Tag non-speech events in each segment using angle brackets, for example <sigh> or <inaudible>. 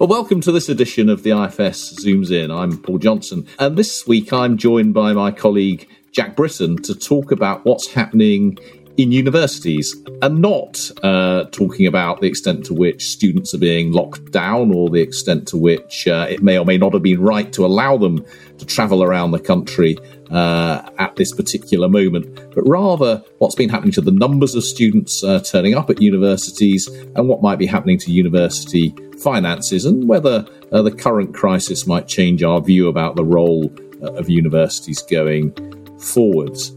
Well, welcome to this edition of the IFS Zooms In. I'm Paul Johnson, and this week I'm joined by my colleague Jack Britton to talk about what's happening in universities and not uh, talking about the extent to which students are being locked down or the extent to which uh, it may or may not have been right to allow them to travel around the country uh, at this particular moment, but rather what's been happening to the numbers of students uh, turning up at universities and what might be happening to university finances and whether uh, the current crisis might change our view about the role uh, of universities going forwards.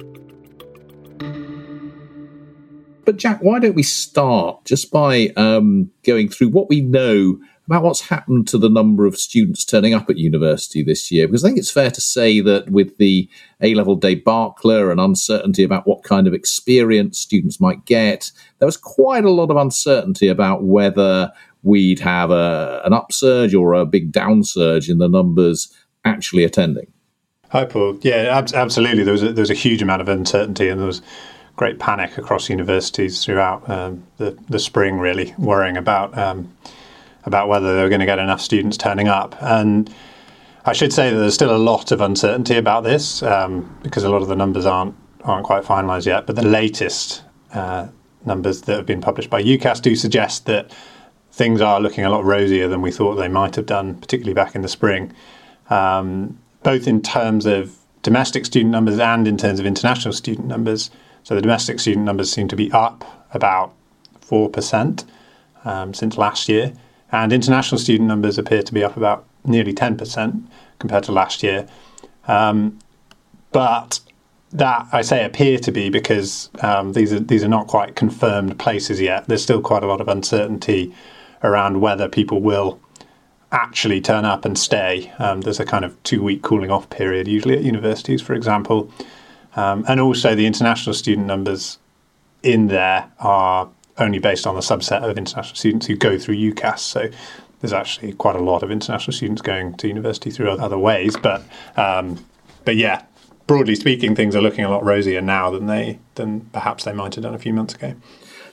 But Jack, why don't we start just by um, going through what we know about what's happened to the number of students turning up at university this year? Because I think it's fair to say that with the A level debacle and uncertainty about what kind of experience students might get, there was quite a lot of uncertainty about whether we'd have a, an upsurge or a big downsurge in the numbers actually attending. Hi, Paul. Yeah, ab- absolutely. There was a, there was a huge amount of uncertainty, and there was great panic across universities throughout um, the the spring, really worrying about um, about whether they were going to get enough students turning up. And I should say that there's still a lot of uncertainty about this um, because a lot of the numbers aren't aren't quite finalised yet. But the latest uh, numbers that have been published by UCAS do suggest that things are looking a lot rosier than we thought they might have done, particularly back in the spring. Um, both in terms of domestic student numbers and in terms of international student numbers. So the domestic student numbers seem to be up about 4% um, since last year, and international student numbers appear to be up about nearly 10% compared to last year. Um, but that I say appear to be because um, these are these are not quite confirmed places yet. There's still quite a lot of uncertainty around whether people will actually turn up and stay. Um, there's a kind of two week cooling off period, usually at universities, for example. Um, and also, the international student numbers in there are only based on a subset of international students who go through UCAS. So there's actually quite a lot of international students going to university through other ways. But um, but yeah, broadly speaking, things are looking a lot rosier now than they than perhaps they might have done a few months ago.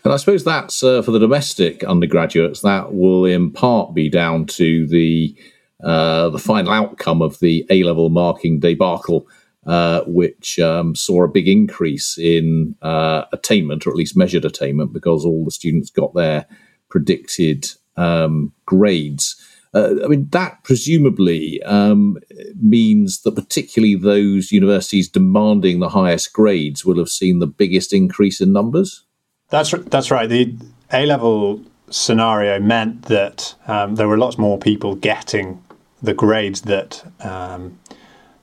And I suppose that's uh, for the domestic undergraduates. That will in part be down to the uh, the final outcome of the A level marking debacle, uh, which um, saw a big increase in uh, attainment, or at least measured attainment, because all the students got their predicted um, grades. Uh, I mean, that presumably um, means that particularly those universities demanding the highest grades will have seen the biggest increase in numbers. That's that's right. The A level scenario meant that um, there were lots more people getting the grades that um,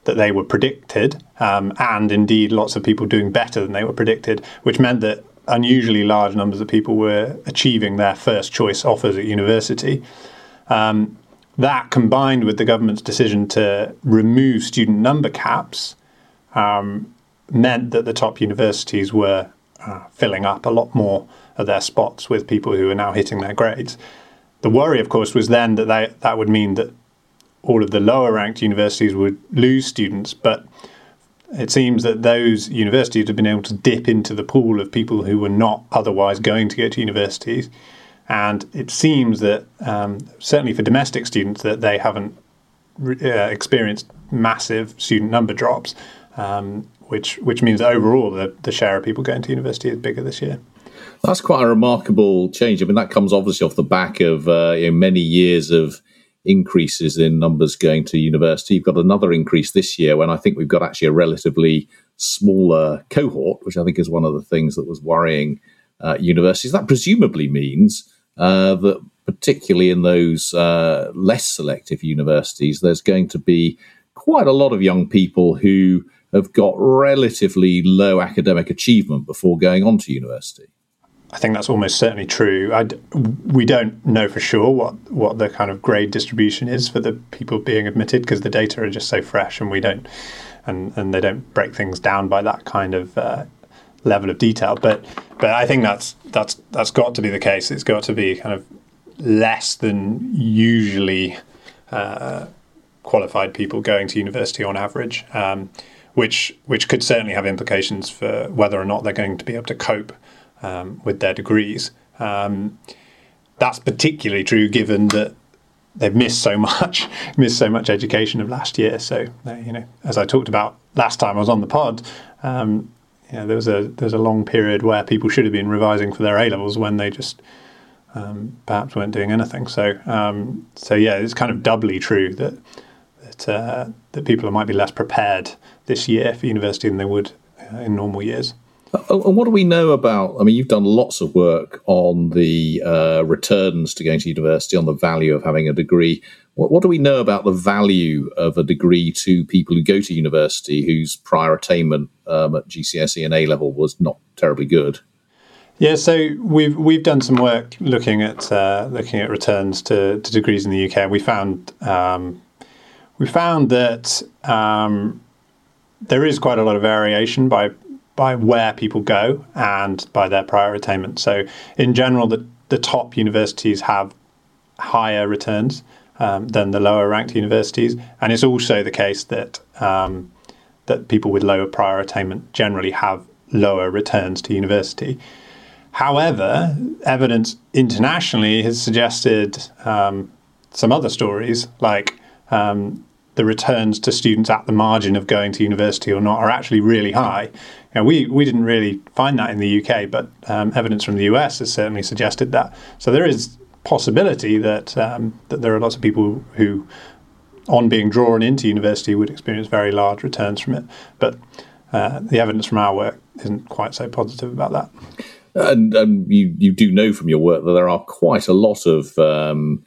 that they were predicted, um, and indeed lots of people doing better than they were predicted, which meant that unusually large numbers of people were achieving their first choice offers at university. Um, that combined with the government's decision to remove student number caps um, meant that the top universities were uh, filling up a lot more of their spots with people who are now hitting their grades. The worry, of course, was then that they, that would mean that all of the lower ranked universities would lose students, but it seems that those universities have been able to dip into the pool of people who were not otherwise going to go to universities. And it seems that, um, certainly for domestic students, that they haven't uh, experienced massive student number drops. Um, which which means overall the, the share of people going to university is bigger this year. That's quite a remarkable change. I mean, that comes obviously off the back of uh, you know, many years of increases in numbers going to university. You've got another increase this year when I think we've got actually a relatively smaller cohort, which I think is one of the things that was worrying uh, universities. That presumably means uh, that, particularly in those uh, less selective universities, there's going to be quite a lot of young people who have got relatively low academic achievement before going on to university. I think that's almost certainly true. I, we don't know for sure what, what the kind of grade distribution is for the people being admitted because the data are just so fresh and we don't and, and they don't break things down by that kind of uh, level of detail. But but I think that's that's that's got to be the case. It's got to be kind of less than usually uh, qualified people going to university on average. Um, which which could certainly have implications for whether or not they're going to be able to cope um, with their degrees. Um, that's particularly true given that they've missed so much, <laughs> missed so much education of last year. So you know, as I talked about last time I was on the pod, um, you know, there was a there's a long period where people should have been revising for their A levels when they just um, perhaps weren't doing anything. So um, so yeah, it's kind of doubly true that that uh, that people might be less prepared this year for university than they would uh, in normal years. And what do we know about? I mean, you've done lots of work on the uh, returns to going to university, on the value of having a degree. What, what, do we know about the value of a degree to people who go to university whose prior attainment um, at GCSE and A level was not terribly good? Yeah, so we've we've done some work looking at uh, looking at returns to, to, degrees in the UK. We found um, we found that um, there is quite a lot of variation by by where people go and by their prior attainment. So, in general, the, the top universities have higher returns um, than the lower ranked universities, and it's also the case that um, that people with lower prior attainment generally have lower returns to university. However, evidence internationally has suggested um, some other stories, like um, the returns to students at the margin of going to university or not are actually really high. We we didn't really find that in the UK, but um, evidence from the US has certainly suggested that. So there is possibility that um, that there are lots of people who, on being drawn into university, would experience very large returns from it. But uh, the evidence from our work isn't quite so positive about that. And, and you you do know from your work that there are quite a lot of um,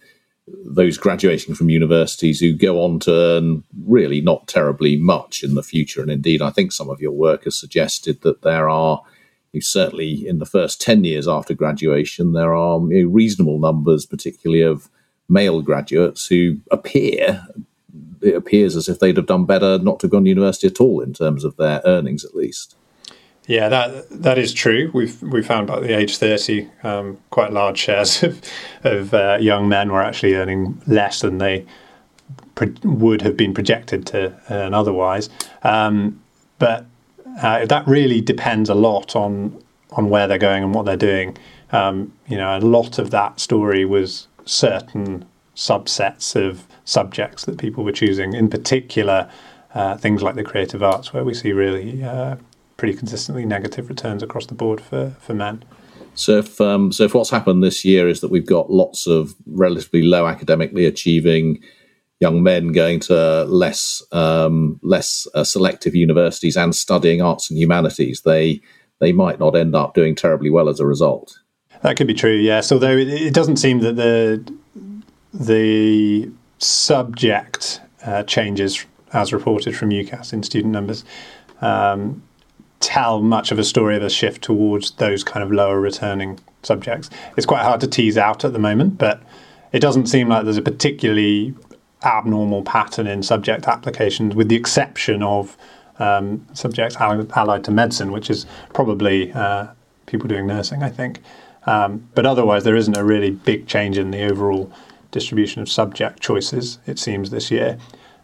those graduating from universities who go on to earn really not terribly much in the future. And indeed, I think some of your work has suggested that there are, certainly in the first 10 years after graduation, there are you know, reasonable numbers, particularly of male graduates who appear, it appears as if they'd have done better not to have gone to university at all in terms of their earnings at least. Yeah, that that is true. We've we found by the age thirty, um, quite large shares <laughs> of of uh, young men were actually earning less than they pro- would have been projected to earn otherwise. Um, but uh, that really depends a lot on on where they're going and what they're doing. Um, you know, a lot of that story was certain subsets of subjects that people were choosing, in particular. Uh, things like the creative arts, where we see really uh, pretty consistently negative returns across the board for, for men. So if um, so if what's happened this year is that we've got lots of relatively low academically achieving young men going to less um, less uh, selective universities and studying arts and humanities, they they might not end up doing terribly well as a result. That could be true, yes. Although it doesn't seem that the the subject uh, changes as reported from UCAS in student numbers um, tell much of a story of a shift towards those kind of lower returning subjects. It's quite hard to tease out at the moment, but it doesn't seem like there's a particularly abnormal pattern in subject applications, with the exception of um, subjects allied to medicine, which is probably uh, people doing nursing, I think. Um, but otherwise, there isn't a really big change in the overall distribution of subject choices, it seems, this year.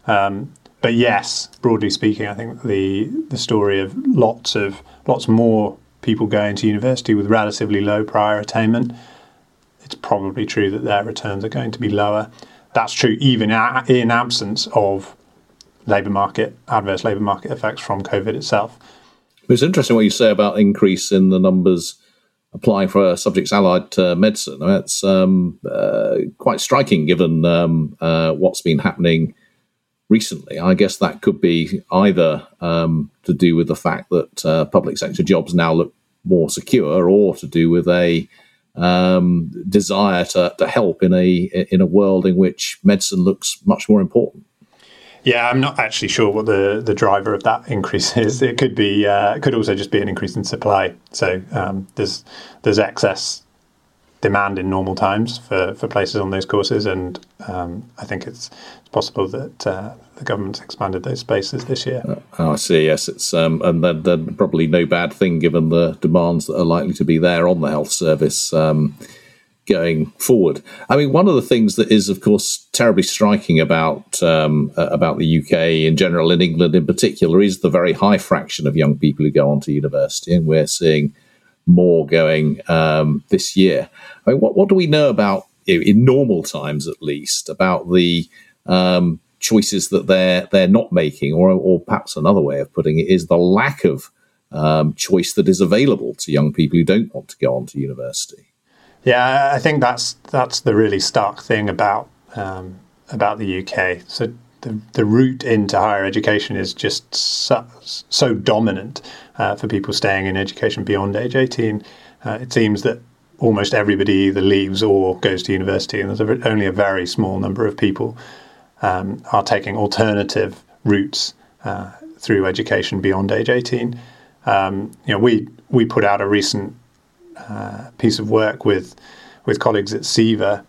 Um, but yes, broadly speaking, I think the the story of lots of lots more people going to university with relatively low prior attainment, it's probably true that their returns are going to be lower. That's true even in absence of labour market adverse labour market effects from COVID itself. It's interesting what you say about increase in the numbers applying for subjects allied to medicine. I mean, it's um, uh, quite striking given um, uh, what's been happening recently. I guess that could be either um, to do with the fact that uh, public sector jobs now look more secure, or to do with a um, desire to, to help in a in a world in which medicine looks much more important. Yeah, I'm not actually sure what the, the driver of that increase is. It could be uh, it could also just be an increase in supply. So um, there's there's excess demand in normal times for, for places on those courses, and um, I think it's, it's possible that uh, the government's expanded those spaces this year. Oh, I see. Yes, it's um, and then, then, probably no bad thing given the demands that are likely to be there on the health service. Um, going forward, I mean, one of the things that is, of course, terribly striking about um, uh, about the UK in general, in England in particular, is the very high fraction of young people who go on to university, and we're seeing more going um, this year. I mean, what, what do we know about in normal times at least, about the um, choices that they're they're not making, or or perhaps another way of putting it is the lack of um, choice that is available to young people who don't want to go on to university. Yeah, I think that's that's the really stark thing about um, about the UK. So the, the route into higher education is just so, so dominant uh, for people staying in education beyond age 18. Uh, it seems that almost everybody either leaves or goes to university, and there's a, only a very small number of people um, are taking alternative routes uh, through education beyond age 18. Um, you know, we we put out a recent uh, piece of work with with colleagues at CVER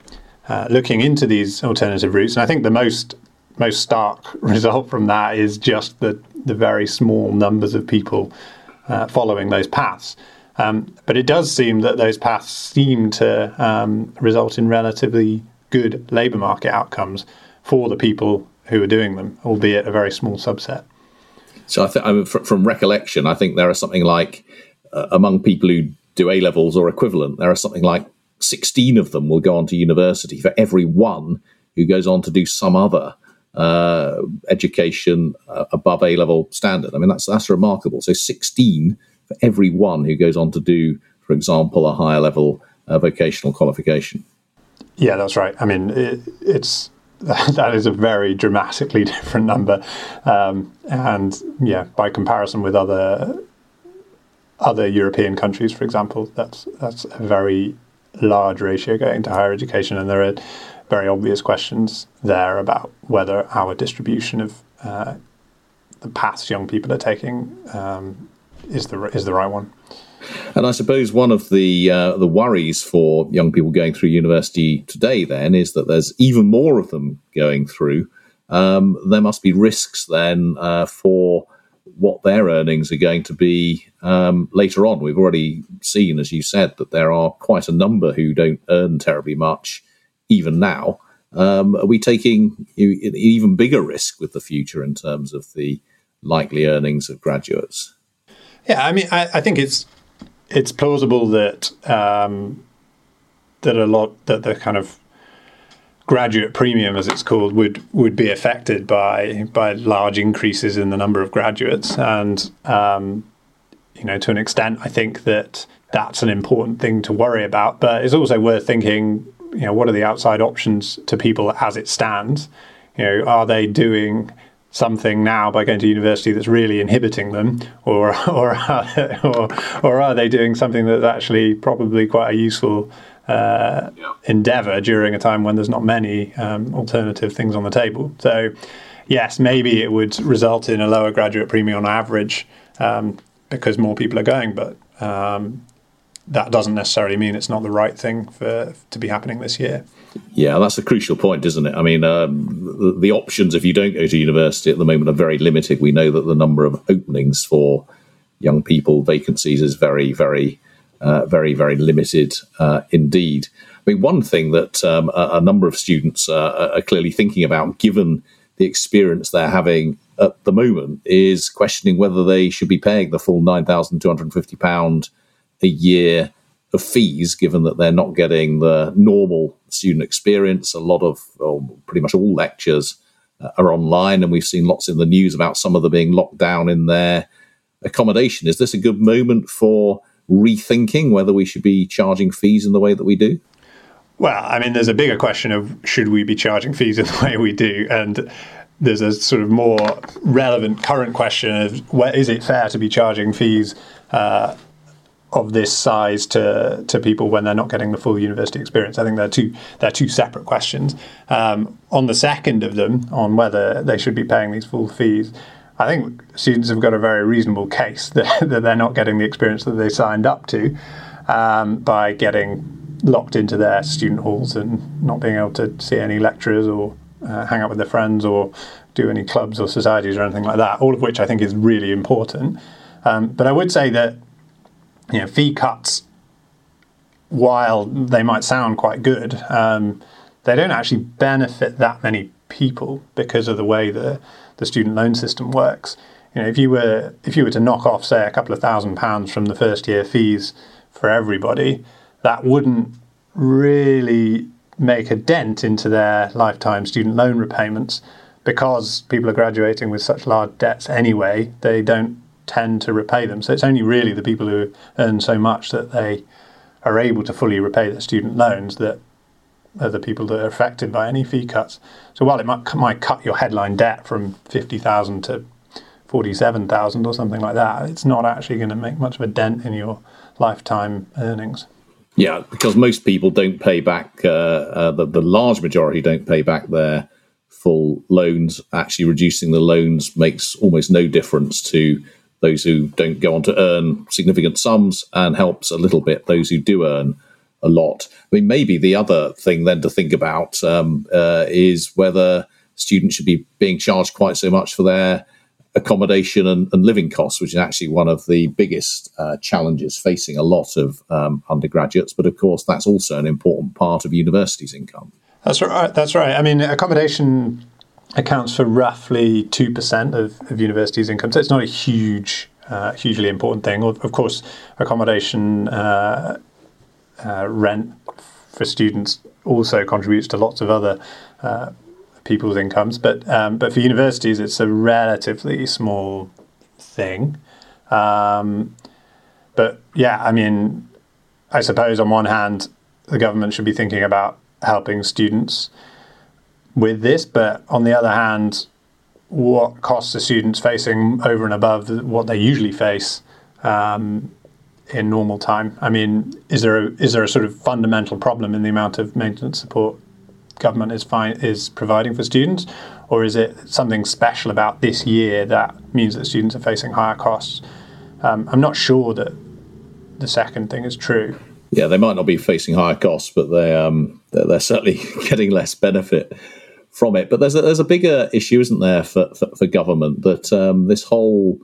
uh, looking into these alternative routes, and I think the most most stark <laughs> result from that is just the the very small numbers of people uh, following those paths. Um, but it does seem that those paths seem to um, result in relatively good labour market outcomes for the people who are doing them, albeit a very small subset. So I I mean, from recollection, I think there are something like uh, among people who do A levels or equivalent, there are something like 16 of them will go on to university for every one who goes on to do some other uh, education uh, above A level standard. I mean, that's that's remarkable. So 16 for every one who goes on to do, for example, a higher level uh, vocational qualification. Yeah, that's right. I mean, it, it's <laughs> that is a very dramatically <laughs> different number, um, and yeah, by comparison with other other European countries, for example, that's that's a very large ratio going to higher education, and there are very obvious questions there about whether our distribution of uh, the paths young people are taking um, is the is the right one. And I suppose one of the uh, the worries for young people going through university today then is that there's even more of them going through. Um, there must be risks then uh, for what their earnings are going to be um, later on. We've already seen, as you said, that there are quite a number who don't earn terribly much even now. Um, are we taking an even bigger risk with the future in terms of the likely earnings of graduates? Yeah, I mean, I, I think it's it's plausible that um, that a lot that the kind of graduate premium, as it's called, would would be affected by by large increases in the number of graduates, and um, you know, to an extent, I think that that's an important thing to worry about. But it's also worth thinking, you know, what are the outside options to people as it stands? You know, are they doing something now by going to university that's really inhibiting them, or <laughs> or or, or are they doing something that's actually probably quite a useful uh, yeah. endeavor during a time when there's not many um, alternative things on the table? So, yes, maybe it would result in a lower graduate premium on average um, because more people are going, but um, that doesn't necessarily mean it's not the right thing for to be happening this year. Yeah, that's a crucial point, isn't it? I mean, um, the, options if you don't go to university at the moment are very limited. We know that the number of openings for young people vacancies is very, very, uh, very, very limited uh, indeed. I mean, one thing that um, a, a, number of students uh, are clearly thinking about, given the experience they're having at the moment, is questioning whether they should be paying the full nine thousand two hundred and fifty pound a year of fees, given that they're not getting the normal student experience. A lot of, or pretty much all lectures uh, are online, and we've seen lots in the news about some of them being locked down in their accommodation. Is this a good moment for rethinking whether we should be charging fees in the way that we do? Well, I mean, there's a bigger question of should we be charging fees in the way we do, and there's a sort of more relevant current question of where is it fair to be charging fees uh, of this size to to people when they're not getting the full university experience. I think they're two they're two separate questions. Um, on the second of them, on whether they should be paying these full fees, I think students have got a very reasonable case <laughs> that, that they're not getting the experience that they signed up to um, by getting locked into their student halls and not being able to see any lecturers or uh, hang out with their friends or do any clubs or societies or anything like that. All of which I think is really important. Um, but I would say that you know, fee cuts, while they might sound quite good, um, they don't actually benefit that many people because of the way the, the student loan system works. You know, if you were if you were to knock off, say, a couple of thousand pounds from the first year fees for everybody, that wouldn't really make a dent into their lifetime student loan repayments because people are graduating with such large debts anyway. They don't tend to repay them. So it's only really the people who earn so much that they are able to fully repay their student loans that are the people that are affected by any fee cuts. So while it might, might cut your headline debt from 50,000 to 47,000 or something like that, it's not actually going to make much of a dent in your lifetime earnings. Yeah, because most people don't pay back, uh, uh, the, the large majority don't pay back their full loans. Actually, reducing the loans makes almost no difference to those who don't go on to earn significant sums and helps a little bit those who do earn a lot. I mean, maybe the other thing then to think about um, uh, is whether students should be being charged quite so much for their accommodation and, and living costs, which is actually one of the biggest uh, challenges facing a lot of um, undergraduates. But of course, that's also an important part of universities' income. That's right. That's right. I mean, accommodation accounts for roughly two percent of, of universities' income, so it's not a huge, uh, hugely important thing. Of course, accommodation uh, uh, rent for students also contributes to lots of other uh, people's incomes, but um, but for universities, it's a relatively small thing. Um, but yeah, I mean, I suppose on one hand, the government should be thinking about helping students with this, but on the other hand, what costs are students facing over and above what they usually face um, in normal time? I mean, is there a, is there a sort of fundamental problem in the amount of maintenance support government is is providing for students, or is it something special about this year that means that students are facing higher costs? Um, I'm not sure that the second thing is true. Yeah, they might not be facing higher costs, but they um, they're, they're certainly <laughs> getting less benefit from it. But there's a, there's a bigger issue, isn't there, for for, for government that um, this whole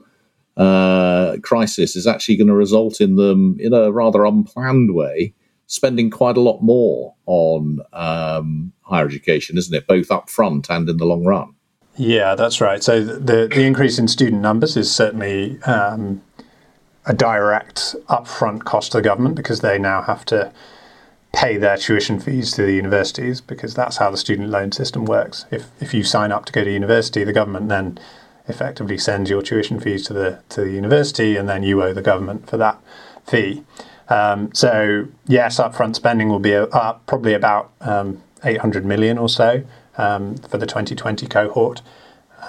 uh, crisis is actually going to result in them, in a rather unplanned way, spending quite a lot more on um, higher education, isn't it? Both up front and in the long run. Yeah, that's right. So the the increase in student numbers is certainly um, a direct upfront cost to the government because they now have to pay their tuition fees to the universities because that's how the student loan system works. If if you sign up to go to university, the government then effectively sends your tuition fees to the to the university, and then you owe the government for that fee. Um, so yes, upfront spending will be up probably about um, 800 million or so um, for the 2020 cohort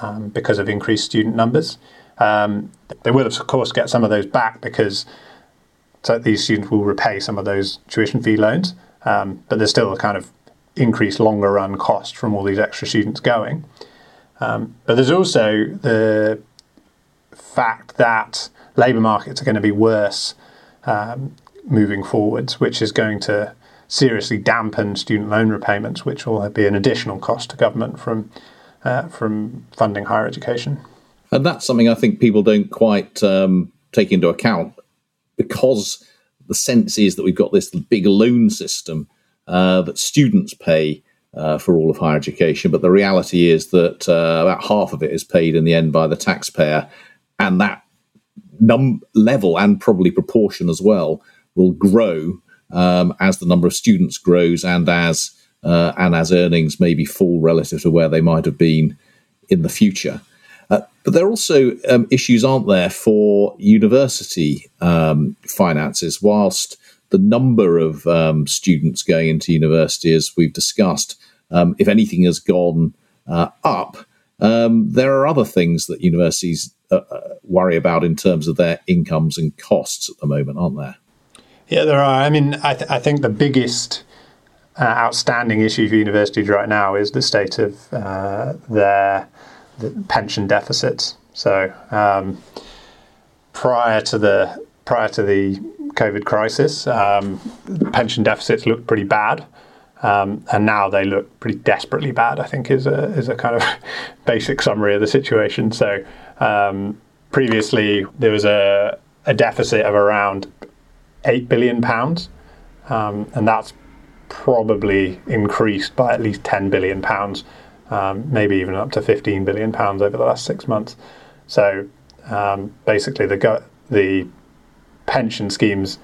um, because of increased student numbers. Um, they will of course get some of those back because so these students will repay some of those tuition fee loans, um, but there's still a kind of increased longer run cost from all these extra students going. Um, but there's also the fact that labour markets are going to be worse um, moving forwards, which is going to seriously dampen student loan repayments, which will be an additional cost to government from uh, from funding higher education. And that's something I think people don't quite um, take into account because the sense is that we've got this big loan system uh, that students pay uh, for all of higher education. But the reality is that uh, about half of it is paid in the end by the taxpayer, and that num- level and probably proportion as well will grow um, as the number of students grows and as uh, and as earnings maybe fall relative to where they might have been in the future. Uh, but there are also um, issues, aren't there, for university um, finances? Whilst the number of um, students going into university, as we've discussed, um, if anything has gone uh, up, um, there are other things that universities uh, uh, worry about in terms of their incomes and costs at the moment, aren't there? Yeah, there are. I mean, I, th- I think the biggest uh, outstanding issue for universities right now is the state of their the pension deficits. So um, prior to the prior to the COVID crisis, um, pension deficits looked pretty bad. Um, and now they look pretty desperately bad. I think is a is a kind of <laughs> basic summary of the situation. So um, previously there was a, a deficit of around eight billion pounds, um, and that's probably increased by at least ten billion pounds, um, maybe even up to fifteen billion pounds over the last six months. So um, basically, the the pension schemes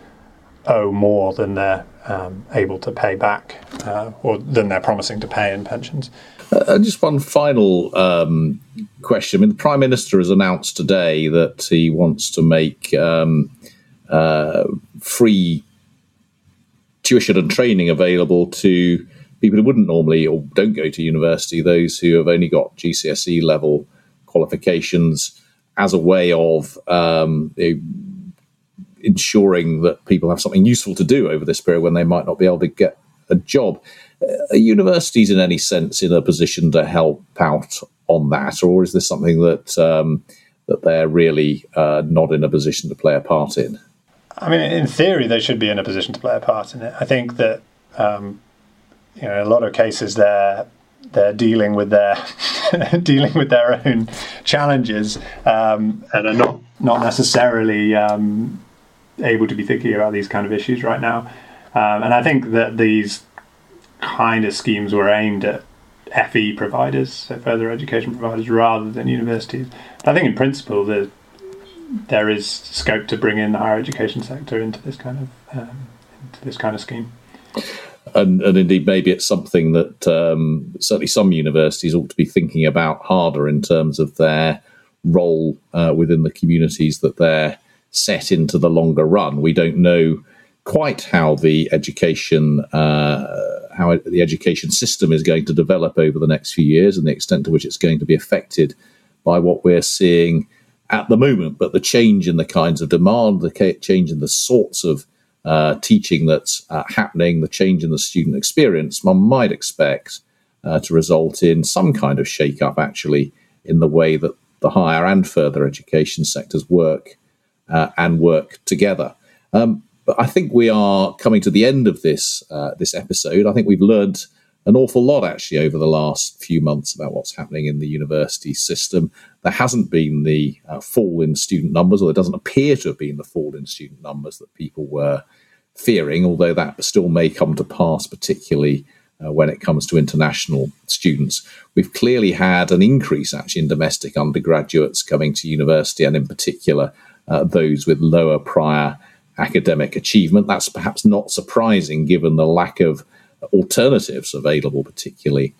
owe more than their um, able to pay back, uh, or than they're promising to pay in pensions. Uh, just one final um, question. I mean, the Prime Minister has announced today that he wants to make um, uh, free tuition and training available to people who wouldn't normally or don't go to university, those who have only got GCSE level qualifications, as a way of um, ensuring that people have something useful to do over this period when they might not be able to get a job. Are universities, in any sense, in a position to help out on that, or is this something that um, that they're really uh, not in a position to play a part in? I mean, in theory, they should be in a position to play a part in it. I think that um, you know, in a lot of cases, they're they're dealing with their <laughs> dealing with their own challenges um, and are not not necessarily um, able to be thinking about these kind of issues right now. Um, and I think that these kind of schemes were aimed at FE providers, so further education providers, rather than universities. But I think in principle that there is scope to bring in the higher education sector into this kind of um, into this kind of scheme and, and indeed maybe it's something that um, certainly some universities ought to be thinking about harder in terms of their role uh, within the communities that they're set into the longer run. We don't know quite how the education uh, how the education system is going to develop over the next few years and the extent to which it's going to be affected by what we're seeing at the moment. But the change in the kinds of demand, the change in the sorts of uh, teaching that's uh, happening, the change in the student experience, one might expect uh, to result in some kind of shake up actually in the way that the higher and further education sectors work uh, and work together. Um, but I think we are coming to the end of this uh, this episode. I think we've learned an awful lot actually over the last few months about what's happening in the university system. There hasn't been the uh, fall in student numbers, or there doesn't appear to have been the fall in student numbers that people were fearing, although that still may come to pass, particularly uh, when it comes to international students. We've clearly had an increase actually in domestic undergraduates coming to university, and in particular, uh, those with lower prior academic achievement. That's perhaps not surprising given the lack of alternatives available, particularly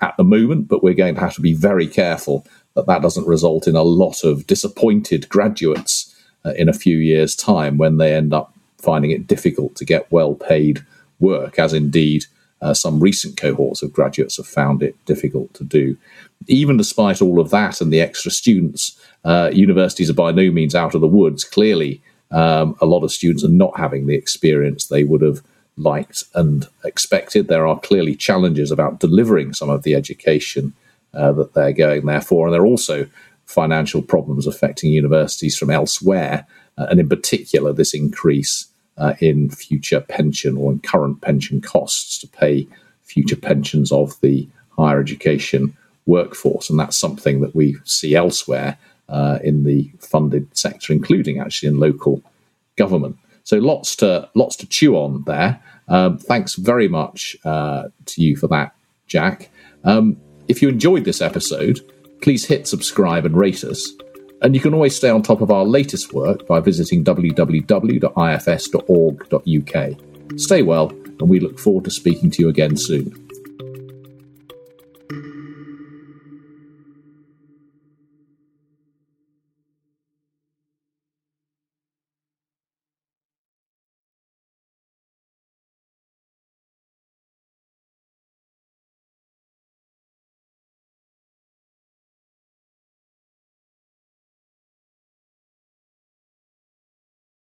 at the moment, but we're going to have to be very careful that that doesn't result in a lot of disappointed graduates uh, in a few years' time when they end up finding it difficult to get well paid work, as indeed uh, some recent cohorts of graduates have found it difficult to do. Even despite all of that and the extra students, uh, universities are by no means out of the woods. Clearly, um, a lot of students are not having the experience they would have liked and expected. There are clearly challenges about delivering some of the education uh, that they're going there for, and there are also financial problems affecting universities from elsewhere, uh, and in particular, this increase uh, in future pension or in current pension costs to pay future pensions of the higher education workforce, and that's something that we see elsewhere uh, in the funded sector, including actually in local government. So lots to lots to chew on there. Um, thanks very much uh, to you for that, Jack. Um, if you enjoyed this episode, please hit subscribe and rate us. And you can always stay on top of our latest work by visiting www.ifs.org.uk. Stay well, and we look forward to speaking to you again soon.